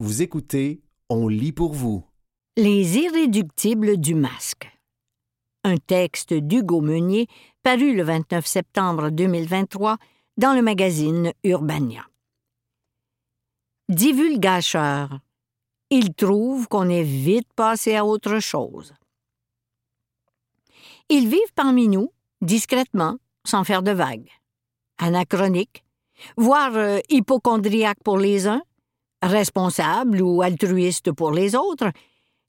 Vous écoutez On lit pour vous. Les irréductibles du masque. Un texte d'Hugo Meunier paru le 29 septembre 2023 dans le magazine Urbania. Divulgacheur. Il trouve qu'on est vite passé à autre chose. Ils vivent parmi nous, discrètement, sans faire de vagues. Anachroniques, voire euh, hypochondriaques pour les uns, responsables ou altruistes pour les autres,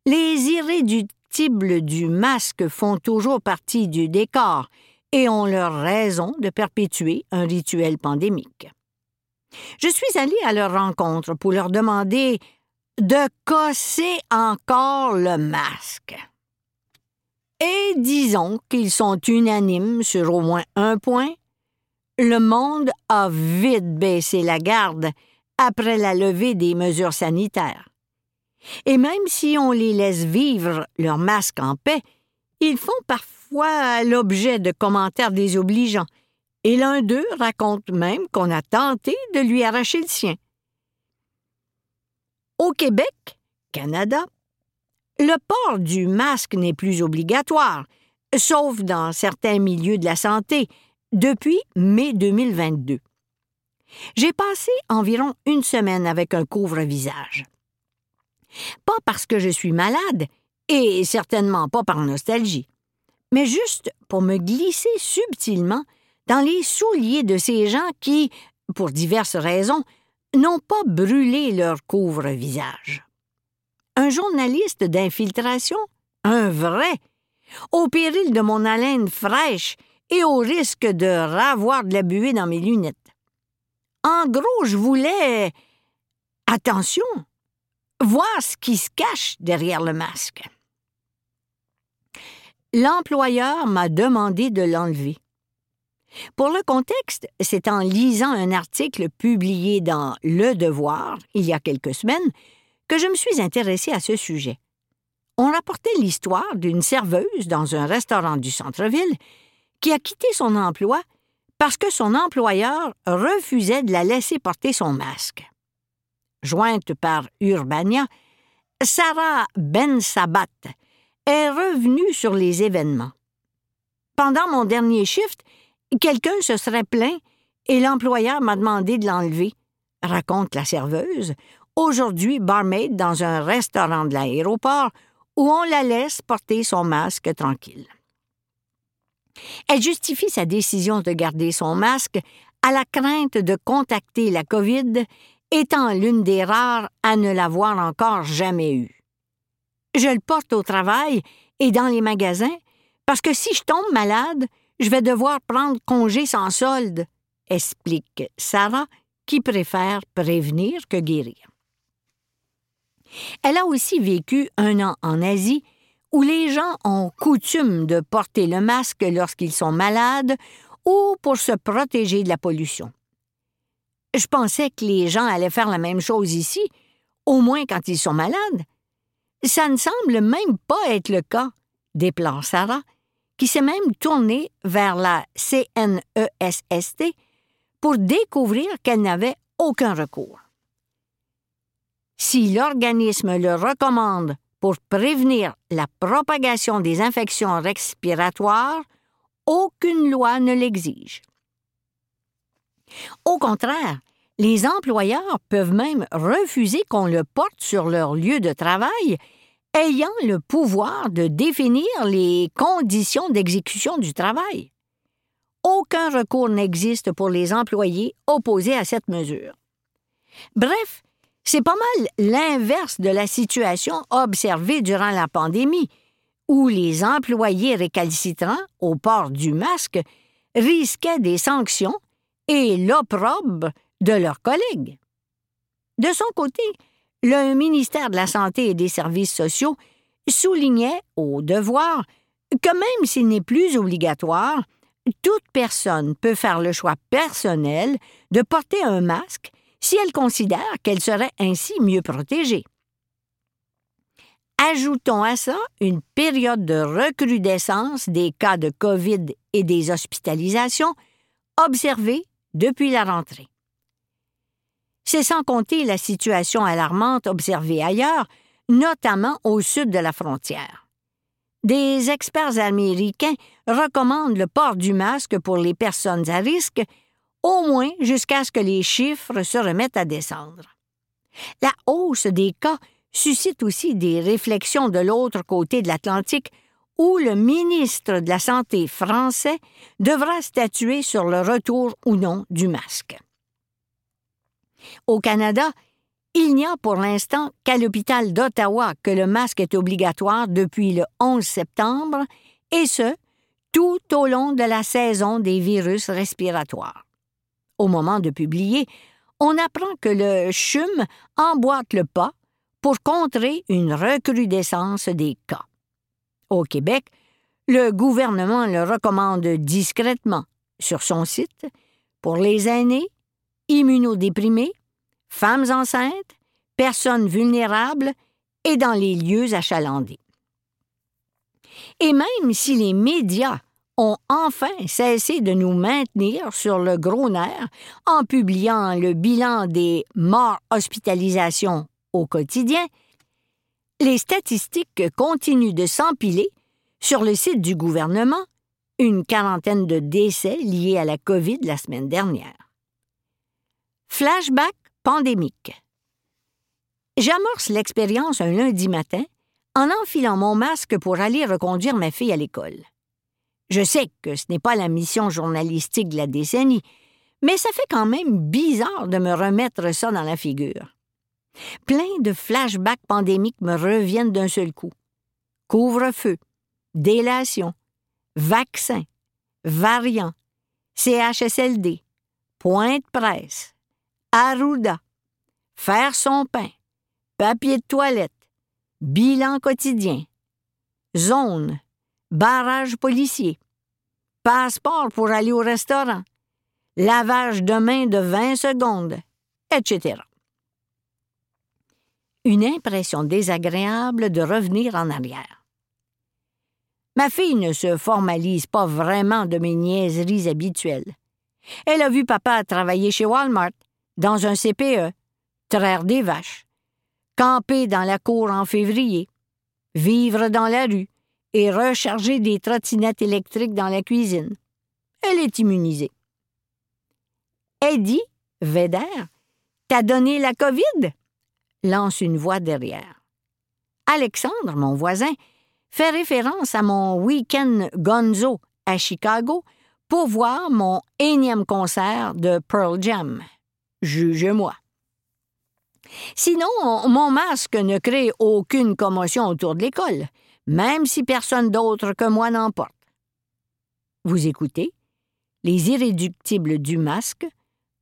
les irréductibles du masque font toujours partie du décor et ont leur raison de perpétuer un rituel pandémique. Je suis allé à leur rencontre pour leur demander de casser encore le masque. Et disons qu'ils sont unanimes sur au moins un point. Le monde a vite baissé la garde après la levée des mesures sanitaires. Et même si on les laisse vivre leur masque en paix, ils font parfois l'objet de commentaires désobligeants, et l'un d'eux raconte même qu'on a tenté de lui arracher le sien. Au Québec, Canada, le port du masque n'est plus obligatoire, sauf dans certains milieux de la santé, depuis mai 2022. J'ai passé environ une semaine avec un couvre-visage. Pas parce que je suis malade, et certainement pas par nostalgie, mais juste pour me glisser subtilement dans les souliers de ces gens qui, pour diverses raisons, n'ont pas brûlé leur couvre-visage. Un journaliste d'infiltration? Un vrai? Au péril de mon haleine fraîche et au risque de ravoir de la buée dans mes lunettes. En gros, je voulais. Attention! Voir ce qui se cache derrière le masque. L'employeur m'a demandé de l'enlever. Pour le contexte, c'est en lisant un article publié dans Le Devoir il y a quelques semaines que je me suis intéressée à ce sujet. On rapportait l'histoire d'une serveuse dans un restaurant du centre-ville qui a quitté son emploi parce que son employeur refusait de la laisser porter son masque. Jointe par Urbania, Sarah Ben Sabat est revenue sur les événements. Pendant mon dernier shift, Quelqu'un se serait plaint et l'employeur m'a demandé de l'enlever, raconte la serveuse, aujourd'hui barmaid dans un restaurant de l'aéroport où on la laisse porter son masque tranquille. Elle justifie sa décision de garder son masque à la crainte de contacter la COVID, étant l'une des rares à ne l'avoir encore jamais eue. Je le porte au travail et dans les magasins parce que si je tombe malade, je vais devoir prendre congé sans solde, explique Sarah, qui préfère prévenir que guérir. Elle a aussi vécu un an en Asie où les gens ont coutume de porter le masque lorsqu'ils sont malades ou pour se protéger de la pollution. Je pensais que les gens allaient faire la même chose ici, au moins quand ils sont malades. Ça ne semble même pas être le cas, déplore Sarah, qui s'est même tournée vers la CNESST pour découvrir qu'elle n'avait aucun recours. Si l'organisme le recommande pour prévenir la propagation des infections respiratoires, aucune loi ne l'exige. Au contraire, les employeurs peuvent même refuser qu'on le porte sur leur lieu de travail ayant le pouvoir de définir les conditions d'exécution du travail. Aucun recours n'existe pour les employés opposés à cette mesure. Bref, c'est pas mal l'inverse de la situation observée durant la pandémie, où les employés récalcitrants au port du masque risquaient des sanctions et l'opprobre de leurs collègues. De son côté, le ministère de la Santé et des Services sociaux soulignait au devoir que même s'il n'est plus obligatoire, toute personne peut faire le choix personnel de porter un masque si elle considère qu'elle serait ainsi mieux protégée. Ajoutons à ça une période de recrudescence des cas de COVID et des hospitalisations observées depuis la rentrée. C'est sans compter la situation alarmante observée ailleurs, notamment au sud de la frontière. Des experts américains recommandent le port du masque pour les personnes à risque, au moins jusqu'à ce que les chiffres se remettent à descendre. La hausse des cas suscite aussi des réflexions de l'autre côté de l'Atlantique où le ministre de la Santé français devra statuer sur le retour ou non du masque. Au Canada, il n'y a pour l'instant qu'à l'hôpital d'Ottawa que le masque est obligatoire depuis le 11 septembre, et ce, tout au long de la saison des virus respiratoires. Au moment de publier, on apprend que le CHUM emboîte le pas pour contrer une recrudescence des cas. Au Québec, le gouvernement le recommande discrètement sur son site pour les aînés, immunodéprimés, femmes enceintes, personnes vulnérables et dans les lieux achalandés. Et même si les médias ont enfin cessé de nous maintenir sur le gros nerf en publiant le bilan des morts hospitalisations au quotidien, les statistiques continuent de s'empiler sur le site du gouvernement, une quarantaine de décès liés à la COVID la semaine dernière. Flashback pandémique. J'amorce l'expérience un lundi matin en enfilant mon masque pour aller reconduire ma fille à l'école. Je sais que ce n'est pas la mission journalistique de la décennie, mais ça fait quand même bizarre de me remettre ça dans la figure. Plein de flashbacks pandémiques me reviennent d'un seul coup. Couvre-feu, délation, vaccin, variant, CHSLD, point de presse, Arruda, faire son pain, papier de toilette, bilan quotidien, zone, barrage policier, passeport pour aller au restaurant, lavage de main de 20 secondes, etc. Une impression désagréable de revenir en arrière. Ma fille ne se formalise pas vraiment de mes niaiseries habituelles. Elle a vu papa travailler chez Walmart, dans un CPE, traire des vaches, camper dans la cour en février, vivre dans la rue et recharger des trottinettes électriques dans la cuisine. Elle est immunisée. Eddie, Védère, t'as donné la COVID? lance une voix derrière. Alexandre, mon voisin, fait référence à mon week-end gonzo à Chicago pour voir mon énième concert de Pearl Jam. Juge-moi. Sinon, mon masque ne crée aucune commotion autour de l'école, même si personne d'autre que moi n'en porte. Vous écoutez Les Irréductibles du masque,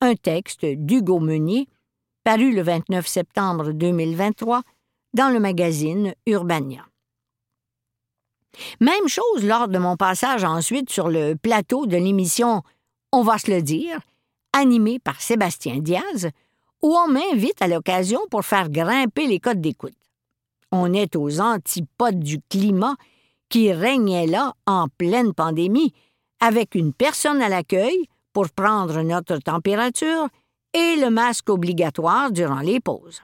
un texte d'Hugo Meunier, paru le 29 septembre 2023 dans le magazine Urbania. Même chose lors de mon passage ensuite sur le plateau de l'émission On va se le dire, animé par Sébastien Diaz, où on m'invite à l'occasion pour faire grimper les codes d'écoute. On est aux antipodes du climat qui régnait là en pleine pandémie, avec une personne à l'accueil pour prendre notre température et le masque obligatoire durant les pauses.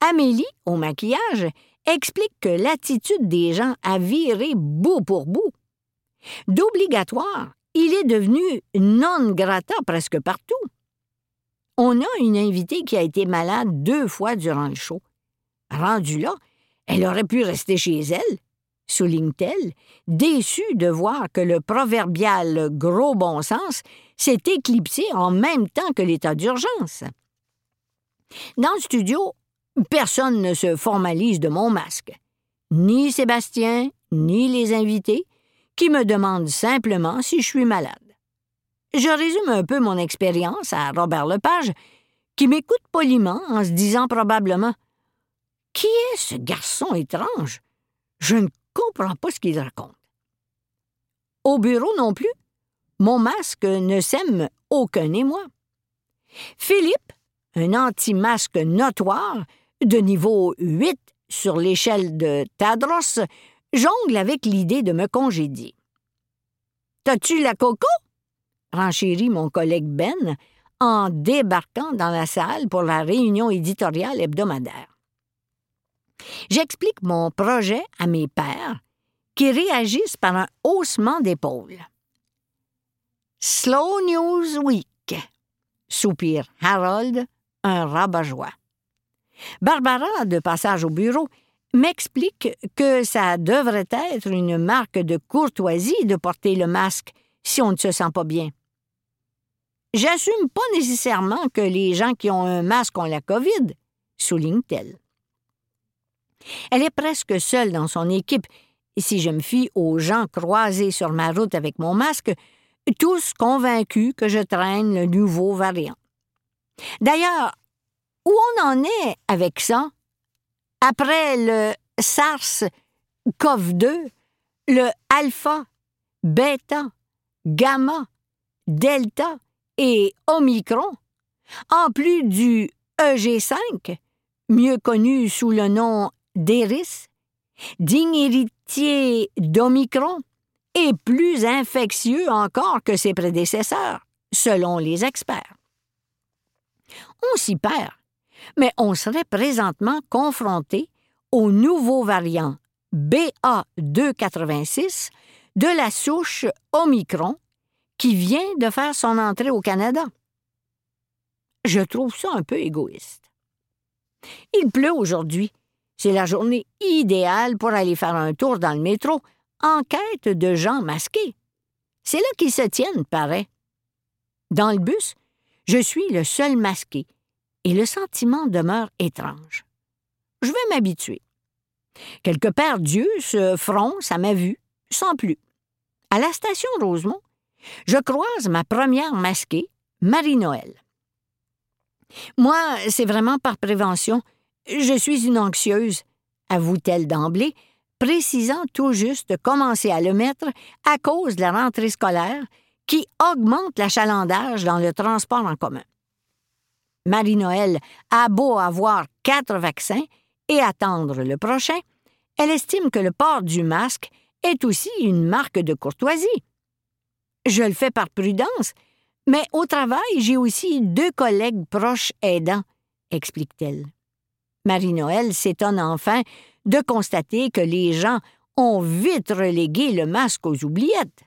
Amélie, au maquillage, explique que l'attitude des gens a viré bout pour bout. D'obligatoire, il est devenu non grata presque partout. On a une invitée qui a été malade deux fois durant le show. Rendue là, elle aurait pu rester chez elle, souligne-t-elle, déçue de voir que le proverbial gros bon sens s'est éclipsé en même temps que l'état d'urgence. Dans le studio, personne ne se formalise de mon masque. Ni Sébastien, ni les invités, qui me demandent simplement si je suis malade. Je résume un peu mon expérience à Robert Lepage, qui m'écoute poliment en se disant probablement Qui est ce garçon étrange? Je ne comprends pas ce qu'il raconte. Au bureau non plus, mon masque ne sème aucun émoi. Philippe, un anti-masque notoire, de niveau 8 sur l'échelle de Tadros, jongle avec l'idée de me congédier. T'as-tu la coco? renchérit mon collègue Ben en débarquant dans la salle pour la réunion éditoriale hebdomadaire. J'explique mon projet à mes pères, qui réagissent par un haussement d'épaule. Slow News Week, soupire Harold, un rabat-joie. Barbara, de passage au bureau, m'explique que ça devrait être une marque de courtoisie de porter le masque si on ne se sent pas bien. J'assume pas nécessairement que les gens qui ont un masque ont la COVID, souligne-t-elle. Elle est presque seule dans son équipe, si je me fie aux gens croisés sur ma route avec mon masque, tous convaincus que je traîne le nouveau variant. D'ailleurs, où on en est avec ça? Après le SARS-CoV-2, le alpha, bêta, gamma, delta et omicron, en plus du EG5, mieux connu sous le nom d'Eris, digne héritier d'Omicron et plus infectieux encore que ses prédécesseurs, selon les experts. On s'y perd, mais on serait présentement confronté au nouveau variant BA286 de la souche Omicron qui vient de faire son entrée au Canada. Je trouve ça un peu égoïste. Il pleut aujourd'hui. C'est la journée idéale pour aller faire un tour dans le métro en quête de gens masqués. C'est là qu'ils se tiennent, paraît. Dans le bus, je suis le seul masqué et le sentiment demeure étrange. Je vais m'habituer. Quelques paires d'yeux se froncent à ma vue, sans plus. À la station Rosemont, je croise ma première masquée, Marie-Noël. Moi, c'est vraiment par prévention. Je suis une anxieuse, avoue-t-elle d'emblée, précisant tout juste de commencer à le mettre à cause de la rentrée scolaire qui augmente l'achalandage dans le transport en commun. Marie-Noël a beau avoir quatre vaccins et attendre le prochain, elle estime que le port du masque est aussi une marque de courtoisie. Je le fais par prudence, mais au travail, j'ai aussi deux collègues proches aidants, explique-t-elle. Marie-Noël s'étonne enfin de constater que les gens ont vite relégué le masque aux oubliettes.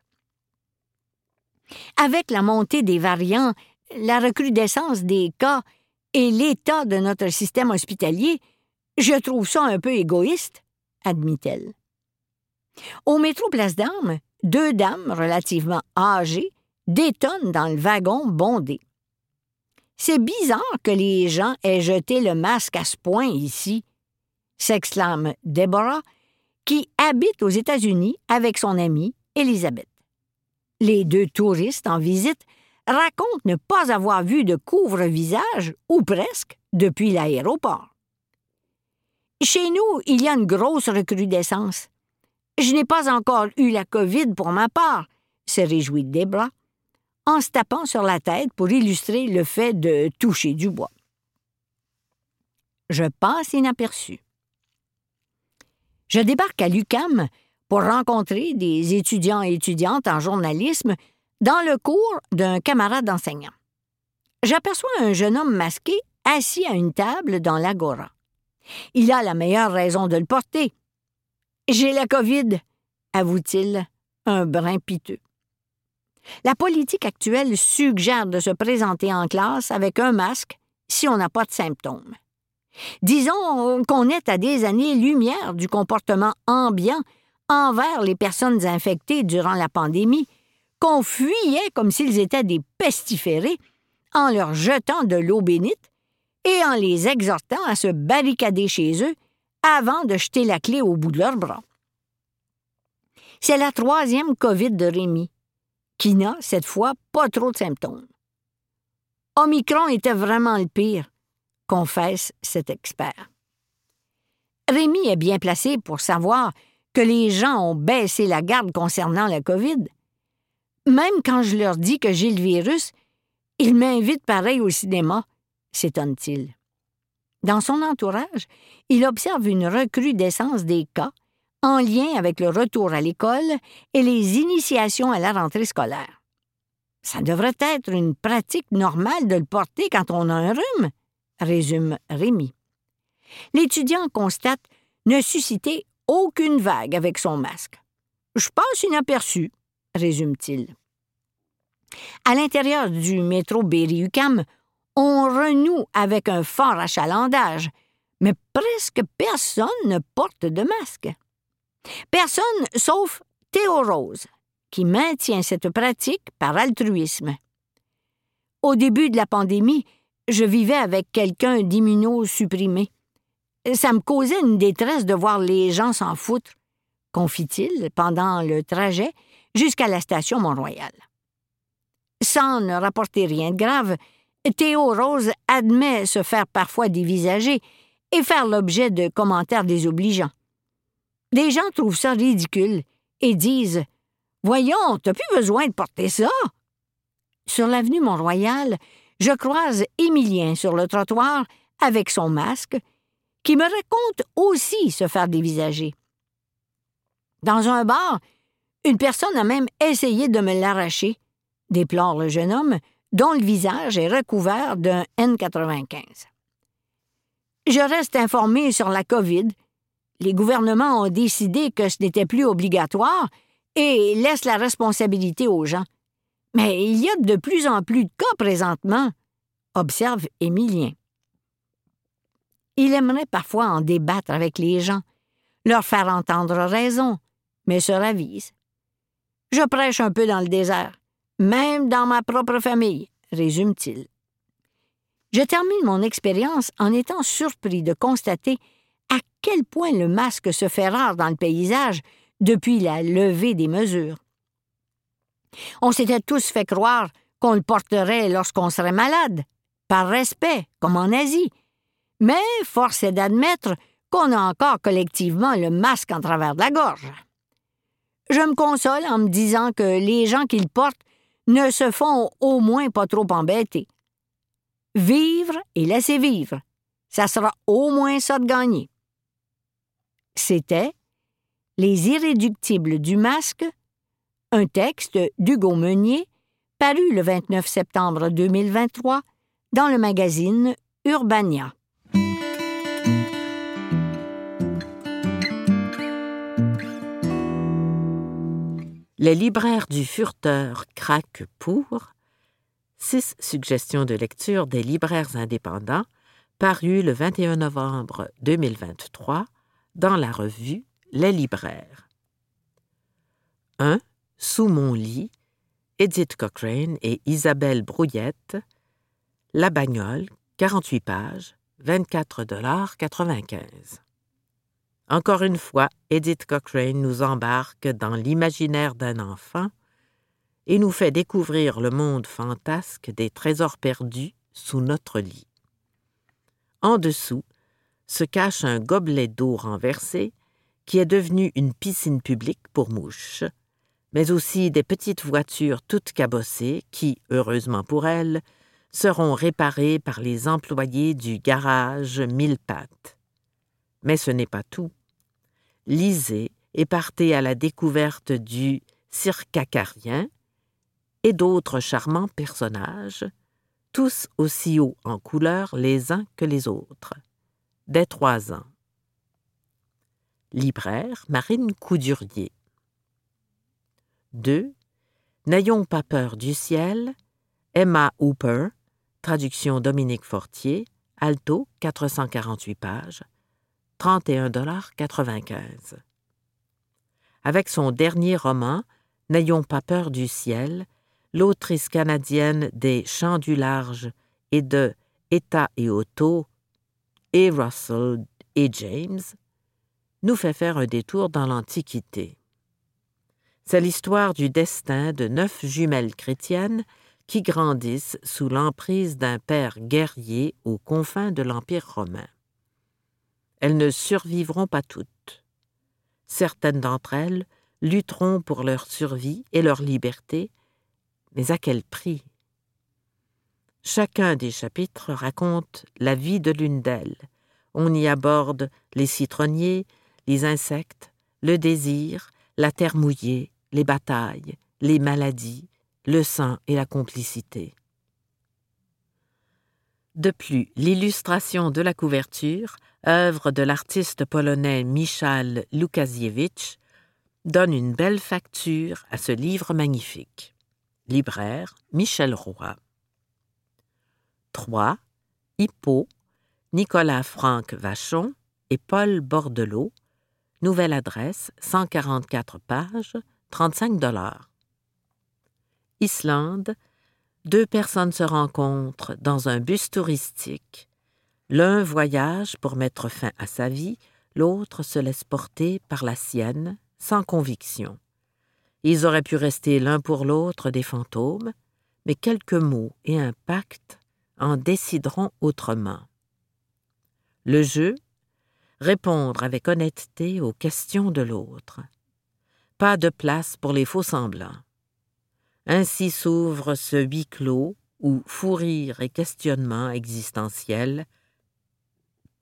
Avec la montée des variants, la recrudescence des cas et l'état de notre système hospitalier, je trouve ça un peu égoïste, admit-elle. Au métro Place d'Armes, deux dames relativement âgées détonnent dans le wagon bondé. C'est bizarre que les gens aient jeté le masque à ce point ici, s'exclame Deborah, qui habite aux États-Unis avec son amie Elisabeth. Les deux touristes en visite racontent ne pas avoir vu de couvre-visage, ou presque, depuis l'aéroport. Chez nous, il y a une grosse recrudescence. Je n'ai pas encore eu la COVID pour ma part, se réjouit Debra, en se tapant sur la tête pour illustrer le fait de toucher du bois. Je passe inaperçu. Je débarque à l'UCAM pour rencontrer des étudiants et étudiantes en journalisme dans le cours d'un camarade enseignant. J'aperçois un jeune homme masqué assis à une table dans l'agora. Il a la meilleure raison de le porter. J'ai la COVID, avoue-t-il, un brin piteux. La politique actuelle suggère de se présenter en classe avec un masque si on n'a pas de symptômes. Disons qu'on est à des années-lumière du comportement ambiant envers les personnes infectées durant la pandémie, qu'on fuyait comme s'ils étaient des pestiférés en leur jetant de l'eau bénite et en les exhortant à se barricader chez eux avant de jeter la clé au bout de leurs bras. C'est la troisième COVID de Rémi, qui n'a, cette fois, pas trop de symptômes. Omicron était vraiment le pire, confesse cet expert. Rémi est bien placé pour savoir que les gens ont baissé la garde concernant la COVID. Même quand je leur dis que j'ai le virus, ils m'invitent pareil au cinéma, s'étonne-t-il. Dans son entourage, il observe une recrudescence des cas en lien avec le retour à l'école et les initiations à la rentrée scolaire. Ça devrait être une pratique normale de le porter quand on a un rhume, résume Rémi. L'étudiant constate ne susciter aucune vague avec son masque. Je passe inaperçu, résume-t-il. À l'intérieur du métro Berry-UQAM, on renoue avec un fort achalandage, mais presque personne ne porte de masque. Personne sauf Théo Rose, qui maintient cette pratique par altruisme. Au début de la pandémie, je vivais avec quelqu'un d'immunosupprimé. Ça me causait une détresse de voir les gens s'en foutre, confie-t-il pendant le trajet jusqu'à la station Mont-Royal. Sans ne rapporter rien de grave, Théo Rose admet se faire parfois dévisager et faire l'objet de commentaires désobligeants. Des gens trouvent ça ridicule et disent Voyons, t'as plus besoin de porter ça. Sur l'avenue Mont-Royal, je croise Émilien sur le trottoir avec son masque, qui me raconte aussi se faire dévisager. Dans un bar, une personne a même essayé de me l'arracher, déplore le jeune homme, dont le visage est recouvert d'un N95. Je reste informé sur la COVID. Les gouvernements ont décidé que ce n'était plus obligatoire et laissent la responsabilité aux gens. Mais il y a de plus en plus de cas présentement, observe Émilien. Il aimerait parfois en débattre avec les gens, leur faire entendre raison, mais se ravise. Je prêche un peu dans le désert, même dans ma propre famille, résume-t-il. Je termine mon expérience en étant surpris de constater à quel point le masque se fait rare dans le paysage depuis la levée des mesures? On s'était tous fait croire qu'on le porterait lorsqu'on serait malade, par respect, comme en Asie. Mais force est d'admettre qu'on a encore collectivement le masque en travers de la gorge. Je me console en me disant que les gens qui le portent ne se font au moins pas trop embêter. Vivre et laisser vivre. Ça sera au moins ça de gagner. C'était Les irréductibles du masque, un texte d'Hugo Meunier, paru le 29 septembre 2023 dans le magazine Urbania. Les libraires du Furteur craquent pour six suggestions de lecture des libraires indépendants parues le 21 novembre 2023 dans la revue Les libraires. 1. Sous mon lit, Edith Cochrane et Isabelle Brouillette, La bagnole, 48 pages, 24,95 Encore une fois, Edith Cochrane nous embarque dans l'imaginaire d'un enfant et nous fait découvrir le monde fantasque des trésors perdus sous notre lit. En dessous se cache un gobelet d'eau renversé qui est devenu une piscine publique pour mouches, mais aussi des petites voitures toutes cabossées qui, heureusement pour elles, seront réparées par les employés du garage Mille Pattes. Mais ce n'est pas tout. Lisez et partez à la découverte du circacarien, et d'autres charmants personnages, tous aussi hauts en couleur les uns que les autres, dès trois ans. Libraire Marine Coudurier. 2. N'ayons pas peur du ciel, Emma Hooper, traduction Dominique Fortier, alto, 448 pages, 31,95 Avec son dernier roman, N'ayons pas peur du ciel, l'autrice canadienne des Chants du large et de État et Otto, et Russell et James, nous fait faire un détour dans l'Antiquité. C'est l'histoire du destin de neuf jumelles chrétiennes qui grandissent sous l'emprise d'un père guerrier aux confins de l'Empire romain. Elles ne survivront pas toutes. Certaines d'entre elles lutteront pour leur survie et leur liberté, mais à quel prix? Chacun des chapitres raconte la vie de l'une d'elles. On y aborde les citronniers, les insectes, le désir, la terre mouillée, les batailles, les maladies, le sang et la complicité. De plus, l'illustration de la couverture, œuvre de l'artiste polonais Michal Lukasiewicz, donne une belle facture à ce livre magnifique. Libraire Michel Roy. 3. Hippo, Nicolas Franck Vachon et Paul Bordelot. Nouvelle adresse, 144 pages, 35 dollars. Islande, deux personnes se rencontrent dans un bus touristique. L'un voyage pour mettre fin à sa vie, l'autre se laisse porter par la sienne, sans conviction. Ils auraient pu rester l'un pour l'autre des fantômes, mais quelques mots et un pacte en décideront autrement. Le jeu répondre avec honnêteté aux questions de l'autre. Pas de place pour les faux semblants. Ainsi s'ouvre ce huis clos où fou rire et questionnement existentiel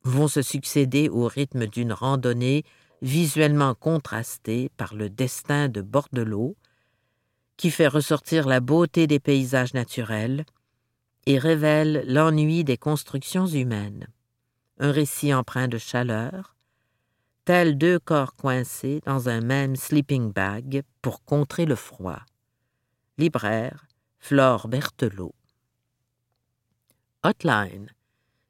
vont se succéder au rythme d'une randonnée visuellement contrastée par le destin de Bordelot, qui fait ressortir la beauté des paysages naturels et révèle l'ennui des constructions humaines. Un récit empreint de chaleur, tels deux corps coincés dans un même sleeping bag pour contrer le froid. Libraire, Flore Berthelot. Hotline.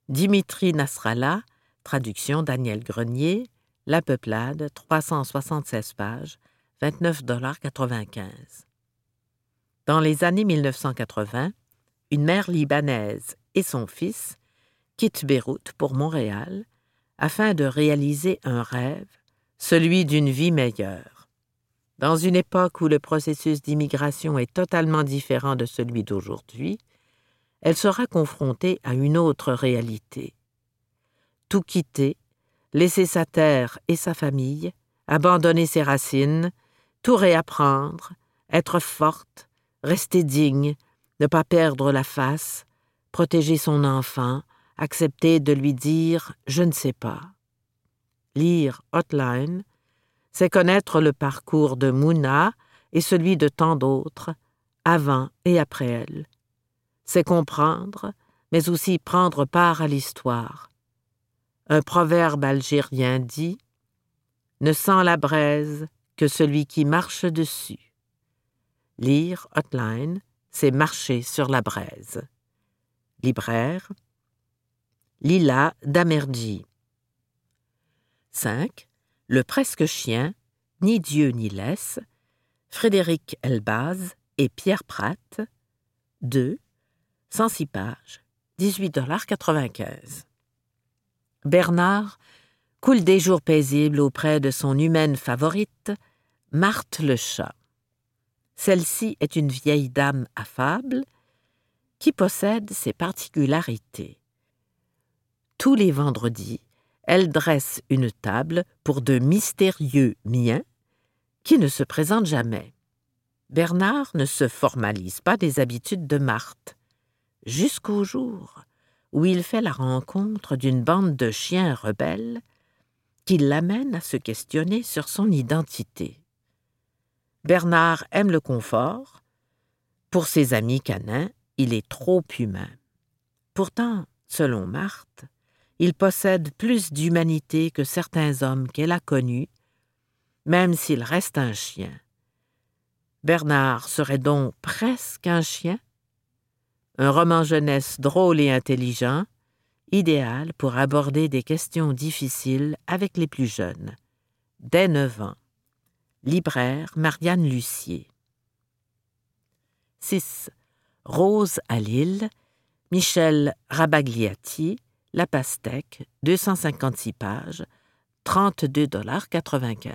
Dimitri Nasrallah, traduction Daniel Grenier, La Peuplade, 376 pages, 29,95 Dans les années 1980, une mère libanaise et son fils quittent Beyrouth pour Montréal afin de réaliser un rêve, celui d'une vie meilleure. Dans une époque où le processus d'immigration est totalement différent de celui d'aujourd'hui, elle sera confrontée à une autre réalité. Tout quitter, laisser sa terre et sa famille, abandonner ses racines, tout réapprendre, être forte, rester digne, ne pas perdre la face, protéger son enfant, accepter de lui dire je ne sais pas. Lire Hotline, c'est connaître le parcours de Mouna et celui de tant d'autres, avant et après elle. C'est comprendre, mais aussi prendre part à l'histoire. Un proverbe algérien dit Ne sent la braise que celui qui marche dessus. Lire Hotline, marcher sur la braise. Libraire Lila d'Amergy. 5. Le presque chien, ni Dieu ni laisse, Frédéric Elbaz et Pierre Pratt. 2. 106 pages, 18,95 Bernard coule des jours paisibles auprès de son humaine favorite, Marthe le chat. Celle-ci est une vieille dame affable qui possède ses particularités. Tous les vendredis, elle dresse une table pour de mystérieux miens qui ne se présentent jamais. Bernard ne se formalise pas des habitudes de Marthe, jusqu'au jour où il fait la rencontre d'une bande de chiens rebelles qui l'amène à se questionner sur son identité. Bernard aime le confort. Pour ses amis canins, il est trop humain. Pourtant, selon Marthe, il possède plus d'humanité que certains hommes qu'elle a connus, même s'il reste un chien. Bernard serait donc presque un chien? Un roman jeunesse drôle et intelligent, idéal pour aborder des questions difficiles avec les plus jeunes. Dès neuf ans. Libraire Marianne Lucier. 6. Rose à Lille, Michel Rabagliati, la pastèque, 256 pages, 32,95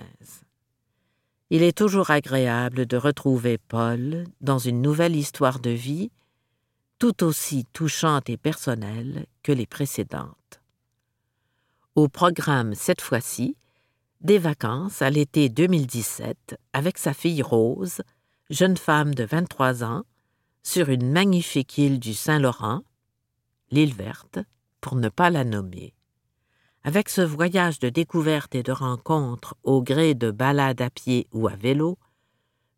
Il est toujours agréable de retrouver Paul dans une nouvelle histoire de vie, tout aussi touchante et personnelle que les précédentes. Au programme cette fois-ci, des vacances à l'été 2017 avec sa fille Rose, jeune femme de 23 ans, sur une magnifique île du Saint-Laurent, l'île verte, pour ne pas la nommer. Avec ce voyage de découverte et de rencontre au gré de balades à pied ou à vélo,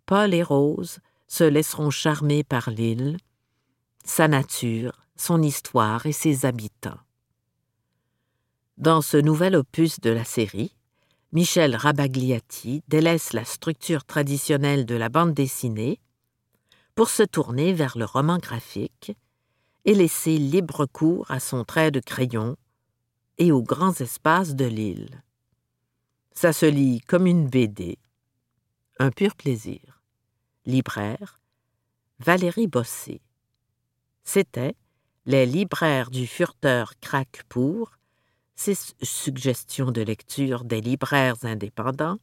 Paul et Rose se laisseront charmer par l'île, sa nature, son histoire et ses habitants. Dans ce nouvel opus de la série, Michel Rabagliati délaisse la structure traditionnelle de la bande dessinée pour se tourner vers le roman graphique et laisser libre cours à son trait de crayon et aux grands espaces de l'île. Ça se lit comme une BD. Un pur plaisir. Libraire, Valérie Bossé. C'était Les libraires du Furteur craquent pour ces suggestions de lecture des libraires indépendants,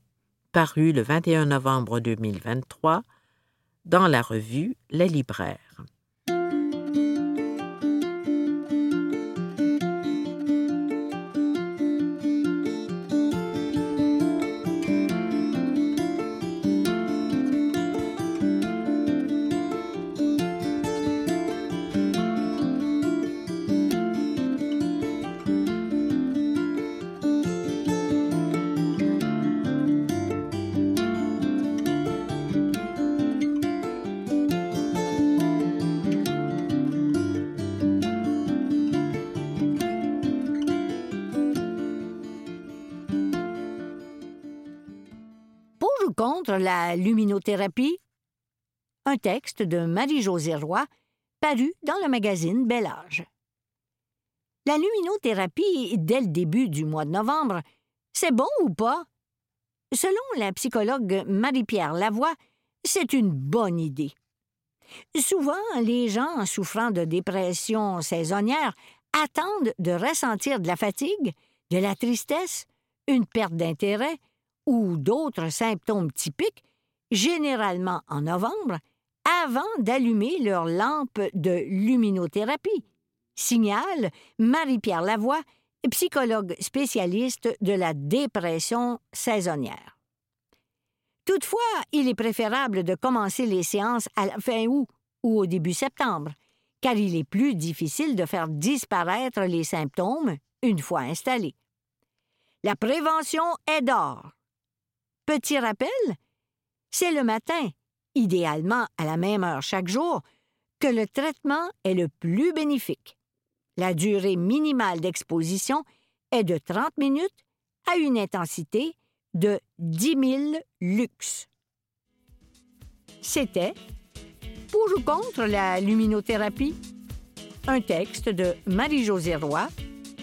paru le 21 novembre 2023 dans la revue Les libraires. Contre la luminothérapie? Un texte de Marie-Josée Roy, paru dans le magazine Bel Âge. La luminothérapie, dès le début du mois de novembre, c'est bon ou pas? Selon la psychologue Marie-Pierre Lavoie, c'est une bonne idée. Souvent, les gens souffrant de dépression saisonnière attendent de ressentir de la fatigue, de la tristesse, une perte d'intérêt ou d'autres symptômes typiques, généralement en novembre, avant d'allumer leur lampe de luminothérapie, signale Marie-Pierre Lavoie, psychologue spécialiste de la dépression saisonnière. Toutefois, il est préférable de commencer les séances à la fin août ou au début septembre, car il est plus difficile de faire disparaître les symptômes une fois installés. La prévention est d'or. Petit rappel, c'est le matin, idéalement à la même heure chaque jour, que le traitement est le plus bénéfique. La durée minimale d'exposition est de 30 minutes à une intensité de 10 000 lux. C'était Pour ou contre la luminothérapie? Un texte de Marie-Josée Roy,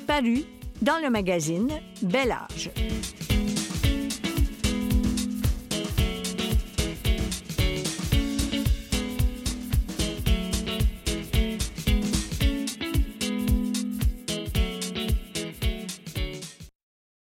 paru dans le magazine Bel Âge.